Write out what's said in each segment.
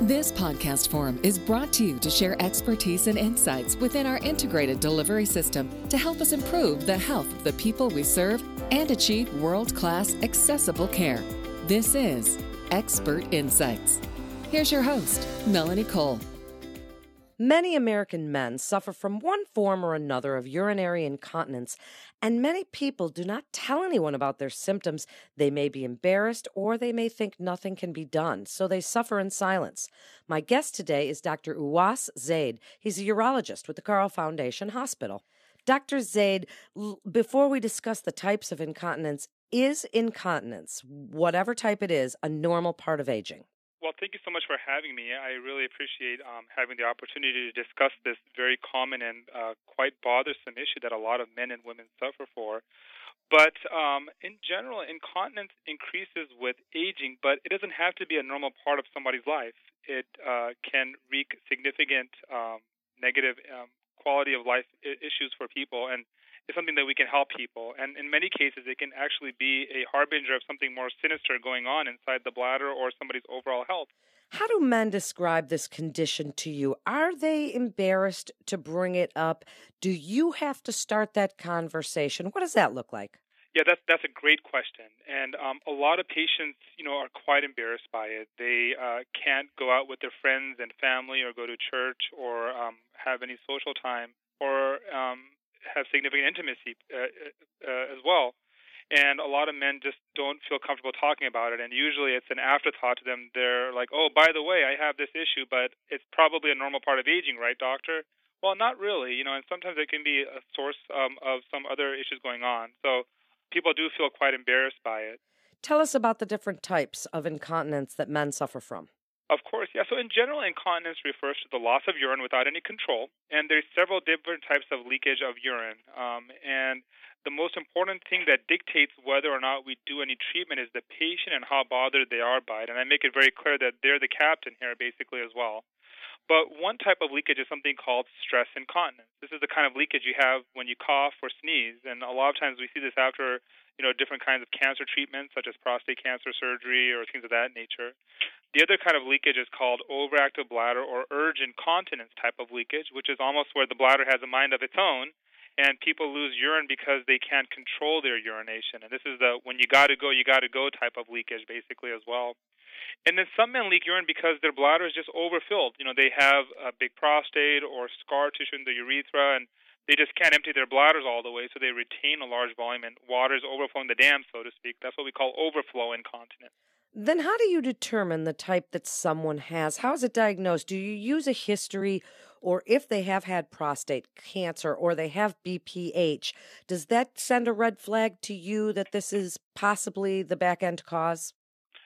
This podcast forum is brought to you to share expertise and insights within our integrated delivery system to help us improve the health of the people we serve and achieve world class accessible care. This is Expert Insights. Here's your host, Melanie Cole. Many American men suffer from one form or another of urinary incontinence, and many people do not tell anyone about their symptoms. They may be embarrassed or they may think nothing can be done, so they suffer in silence. My guest today is Dr. Uwas Zaid. He's a urologist with the Carle Foundation Hospital. Dr. Zaid, before we discuss the types of incontinence, is incontinence, whatever type it is, a normal part of aging? Well, thank you so much for having me. I really appreciate um, having the opportunity to discuss this very common and uh, quite bothersome issue that a lot of men and women suffer for. But um, in general, incontinence increases with aging, but it doesn't have to be a normal part of somebody's life. It uh, can wreak significant um, negative um, quality of life issues for people, and is something that we can help people. And in many cases, it can actually be a harbinger of something more sinister going on inside the bladder or somebody's overall health. How do men describe this condition to you? Are they embarrassed to bring it up? Do you have to start that conversation? What does that look like? Yeah, that's that's a great question, and um, a lot of patients, you know, are quite embarrassed by it. They uh, can't go out with their friends and family, or go to church, or um, have any social time, or um, have significant intimacy uh, uh, as well. And a lot of men just don't feel comfortable talking about it. And usually it's an afterthought to them. They're like, oh, by the way, I have this issue, but it's probably a normal part of aging, right, doctor? Well, not really, you know, and sometimes it can be a source um, of some other issues going on. So people do feel quite embarrassed by it. Tell us about the different types of incontinence that men suffer from. Of course, yeah. So in general, incontinence refers to the loss of urine without any control, and there's several different types of leakage of urine. Um, and the most important thing that dictates whether or not we do any treatment is the patient and how bothered they are by it. And I make it very clear that they're the captain here, basically, as well. But one type of leakage is something called stress incontinence. This is the kind of leakage you have when you cough or sneeze, and a lot of times we see this after you know different kinds of cancer treatments, such as prostate cancer surgery or things of that nature. The other kind of leakage is called overactive bladder or urge incontinence type of leakage, which is almost where the bladder has a mind of its own, and people lose urine because they can't control their urination. And this is the when you got to go, you got to go type of leakage, basically as well. And then some men leak urine because their bladder is just overfilled. You know, they have a big prostate or scar tissue in the urethra, and they just can't empty their bladders all the way, so they retain a large volume, and water is overflowing the dam, so to speak. That's what we call overflow incontinence. Then, how do you determine the type that someone has? How is it diagnosed? Do you use a history, or if they have had prostate cancer or they have BPH, does that send a red flag to you that this is possibly the back end cause?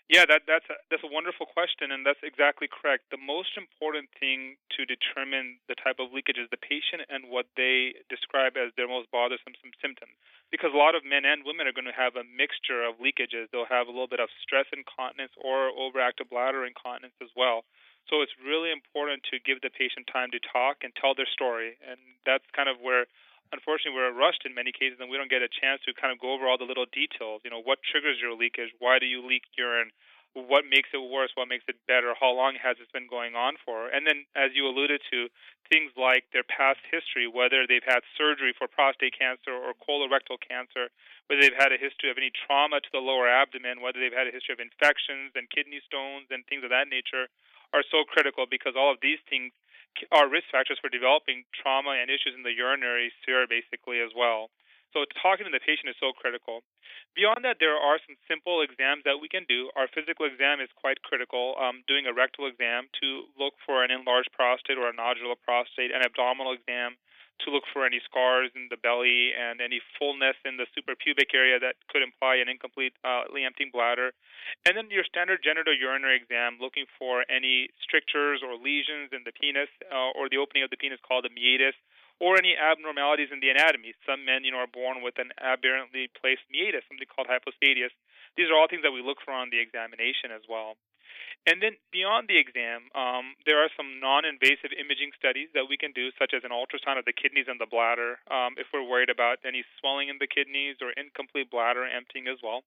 Yeah, that, that's a, that's a wonderful question, and that's exactly correct. The most important thing to determine the type of leakage is the patient and what they describe as their most bothersome symptoms. Because a lot of men and women are going to have a mixture of leakages. They'll have a little bit of stress incontinence or overactive bladder incontinence as well. So it's really important to give the patient time to talk and tell their story, and that's kind of where unfortunately we're rushed in many cases and we don't get a chance to kind of go over all the little details. You know what triggers your leakage? Why do you leak urine? What makes it worse? What makes it better? How long has it been going on for? And then as you alluded to things like their past history whether they've had surgery for prostate cancer or colorectal cancer whether they've had a history of any trauma to the lower abdomen whether they've had a history of infections and kidney stones and things of that nature are so critical because all of these things are risk factors for developing trauma and issues in the urinary sphere basically as well. So talking to the patient is so critical. Beyond that, there are some simple exams that we can do. Our physical exam is quite critical. Um, doing a rectal exam to look for an enlarged prostate or a nodular prostate, an abdominal exam to look for any scars in the belly and any fullness in the suprapubic area that could imply an incompletely uh, emptying bladder. And then your standard genitourinary exam looking for any strictures or lesions in the penis uh, or the opening of the penis called the meatus or any abnormalities in the anatomy. Some men, you know, are born with an aberrantly placed meatus, something called hypospadias. These are all things that we look for on the examination as well. And then beyond the exam, um, there are some non-invasive imaging studies that we can do, such as an ultrasound of the kidneys and the bladder, um, if we're worried about any swelling in the kidneys or incomplete bladder emptying as well.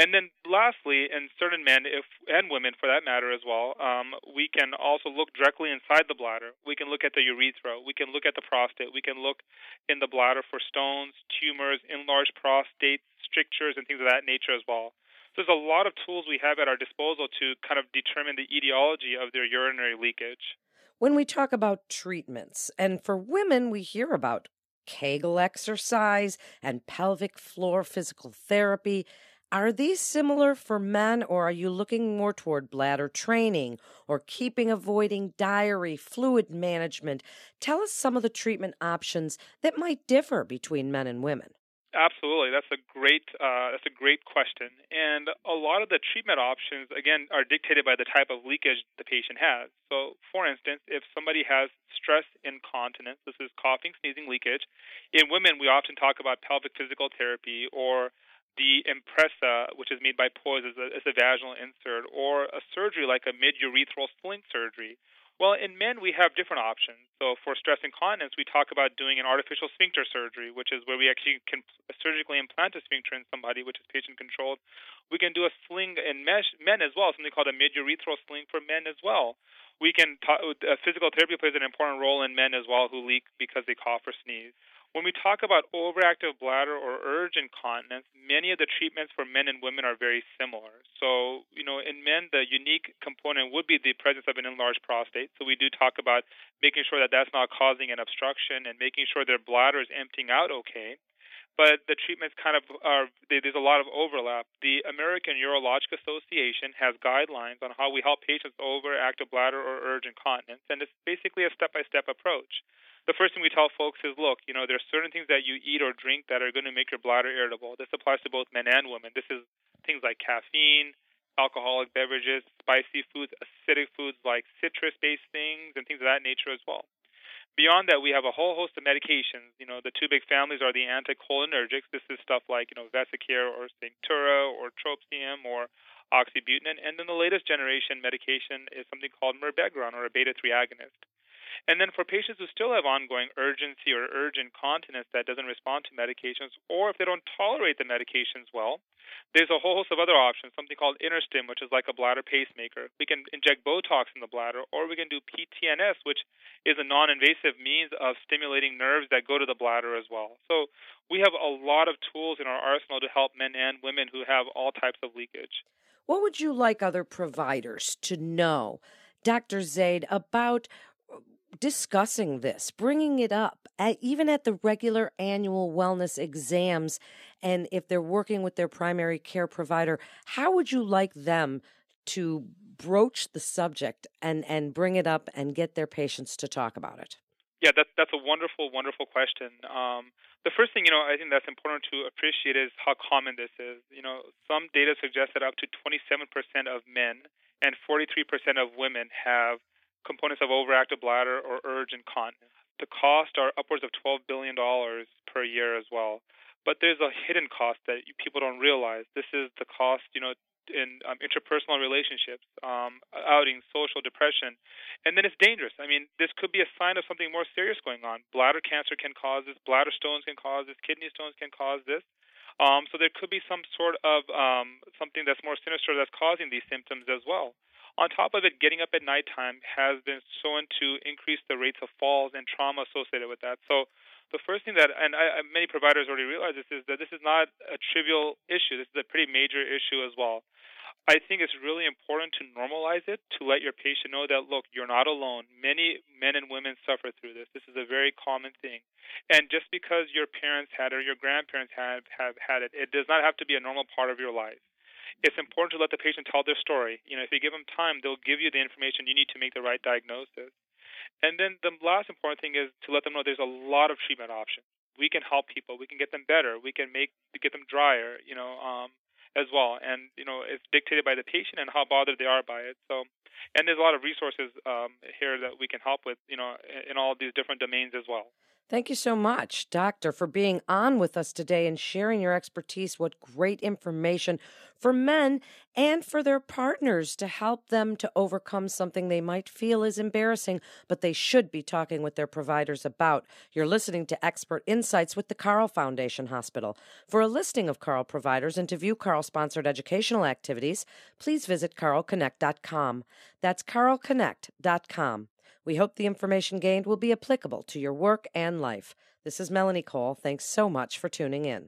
And then lastly, in certain men, if and women for that matter as well, um, we can also look directly inside the bladder. We can look at the urethra. We can look at the prostate. We can look in the bladder for stones, tumors, enlarged prostates, strictures, and things of that nature as well. There's a lot of tools we have at our disposal to kind of determine the etiology of their urinary leakage. When we talk about treatments, and for women, we hear about Kegel exercise and pelvic floor physical therapy. Are these similar for men, or are you looking more toward bladder training or keeping avoiding diary, fluid management? Tell us some of the treatment options that might differ between men and women. Absolutely, that's a great uh, that's a great question, and a lot of the treatment options again are dictated by the type of leakage the patient has. So, for instance, if somebody has stress incontinence, this is coughing, sneezing, leakage. In women, we often talk about pelvic physical therapy or the Impressa, which is made by POISE as a, as a vaginal insert, or a surgery like a mid urethral sling surgery well, in men, we have different options. So for stress incontinence, we talk about doing an artificial sphincter surgery, which is where we actually can surgically implant a sphincter in somebody, which is patient controlled. We can do a sling in men as well, something called a mid-urethral sling for men as well. We can talk, uh, physical therapy plays an important role in men as well who leak because they cough or sneeze. When we talk about overactive bladder or urge incontinence, many of the treatments for men and women are very similar. So, you know, in men, the unique component would be the presence of an enlarged prostate. So we do talk about making sure that that's not causing an obstruction and making sure their bladder is emptying out okay but the treatments kind of are there's a lot of overlap. The American Urologic Association has guidelines on how we help patients over active bladder or urge incontinence, and it's basically a step-by-step approach the first thing we tell folks is, look, you know, there's certain things that you eat or drink that are going to make your bladder irritable. This applies to both men and women. This is things like caffeine, alcoholic beverages, spicy foods, acidic foods like citrus-based things, and things of that nature as well. Beyond that, we have a whole host of medications. You know, the two big families are the anticholinergics. This is stuff like, you know, Vesicare or Sanctura or Trospium or oxybutynin. And then the latest generation medication is something called mirabegron or a beta 3 agonist. And then for patients who still have ongoing urgency or urgent continence that doesn't respond to medications, or if they don't tolerate the medications well, there's a whole host of other options, something called InterStim, which is like a bladder pacemaker. We can inject Botox in the bladder, or we can do PTNS, which is a non invasive means of stimulating nerves that go to the bladder as well. So we have a lot of tools in our arsenal to help men and women who have all types of leakage. What would you like other providers to know, Dr. Zaid, about discussing this, bringing it up, at, even at the regular annual wellness exams, and if they're working with their primary care provider, how would you like them to broach the subject and, and bring it up and get their patients to talk about it? Yeah, that's that's a wonderful, wonderful question. Um, the first thing you know, I think that's important to appreciate is how common this is. You know, some data suggests that up to 27% of men and 43% of women have components of overactive bladder or urge incontinence. The costs are upwards of $12 billion per year as well. But there's a hidden cost that people don't realize. This is the cost, you know, in um, interpersonal relationships, um, outing, social depression, and then it's dangerous. I mean, this could be a sign of something more serious going on. Bladder cancer can cause this. Bladder stones can cause this. Kidney stones can cause this. Um, so there could be some sort of um, something that's more sinister that's causing these symptoms as well. On top of it, getting up at nighttime has been shown to increase the rates of falls and trauma associated with that. So the first thing that, and I, many providers already realize this, is that this is not a trivial issue. This is a pretty major issue as well. I think it's really important to normalize it, to let your patient know that, look, you're not alone. Many men and women suffer through this. This is a very common thing. And just because your parents had or your grandparents have, have had it, it does not have to be a normal part of your life it's important to let the patient tell their story. You know, if you give them time, they'll give you the information you need to make the right diagnosis. And then the last important thing is to let them know there's a lot of treatment options. We can help people. We can get them better. We can make get them drier. You know, um, as well. And you know, it's dictated by the patient and how bothered they are by it. So, and there's a lot of resources um, here that we can help with. You know, in all these different domains as well. Thank you so much, Doctor, for being on with us today and sharing your expertise. What great information for men and for their partners to help them to overcome something they might feel is embarrassing, but they should be talking with their providers about. You're listening to Expert Insights with the Carle Foundation Hospital. For a listing of Carle providers and to view Carle sponsored educational activities, please visit carleconnect.com. That's carleconnect.com. We hope the information gained will be applicable to your work and life. This is Melanie Cole. Thanks so much for tuning in.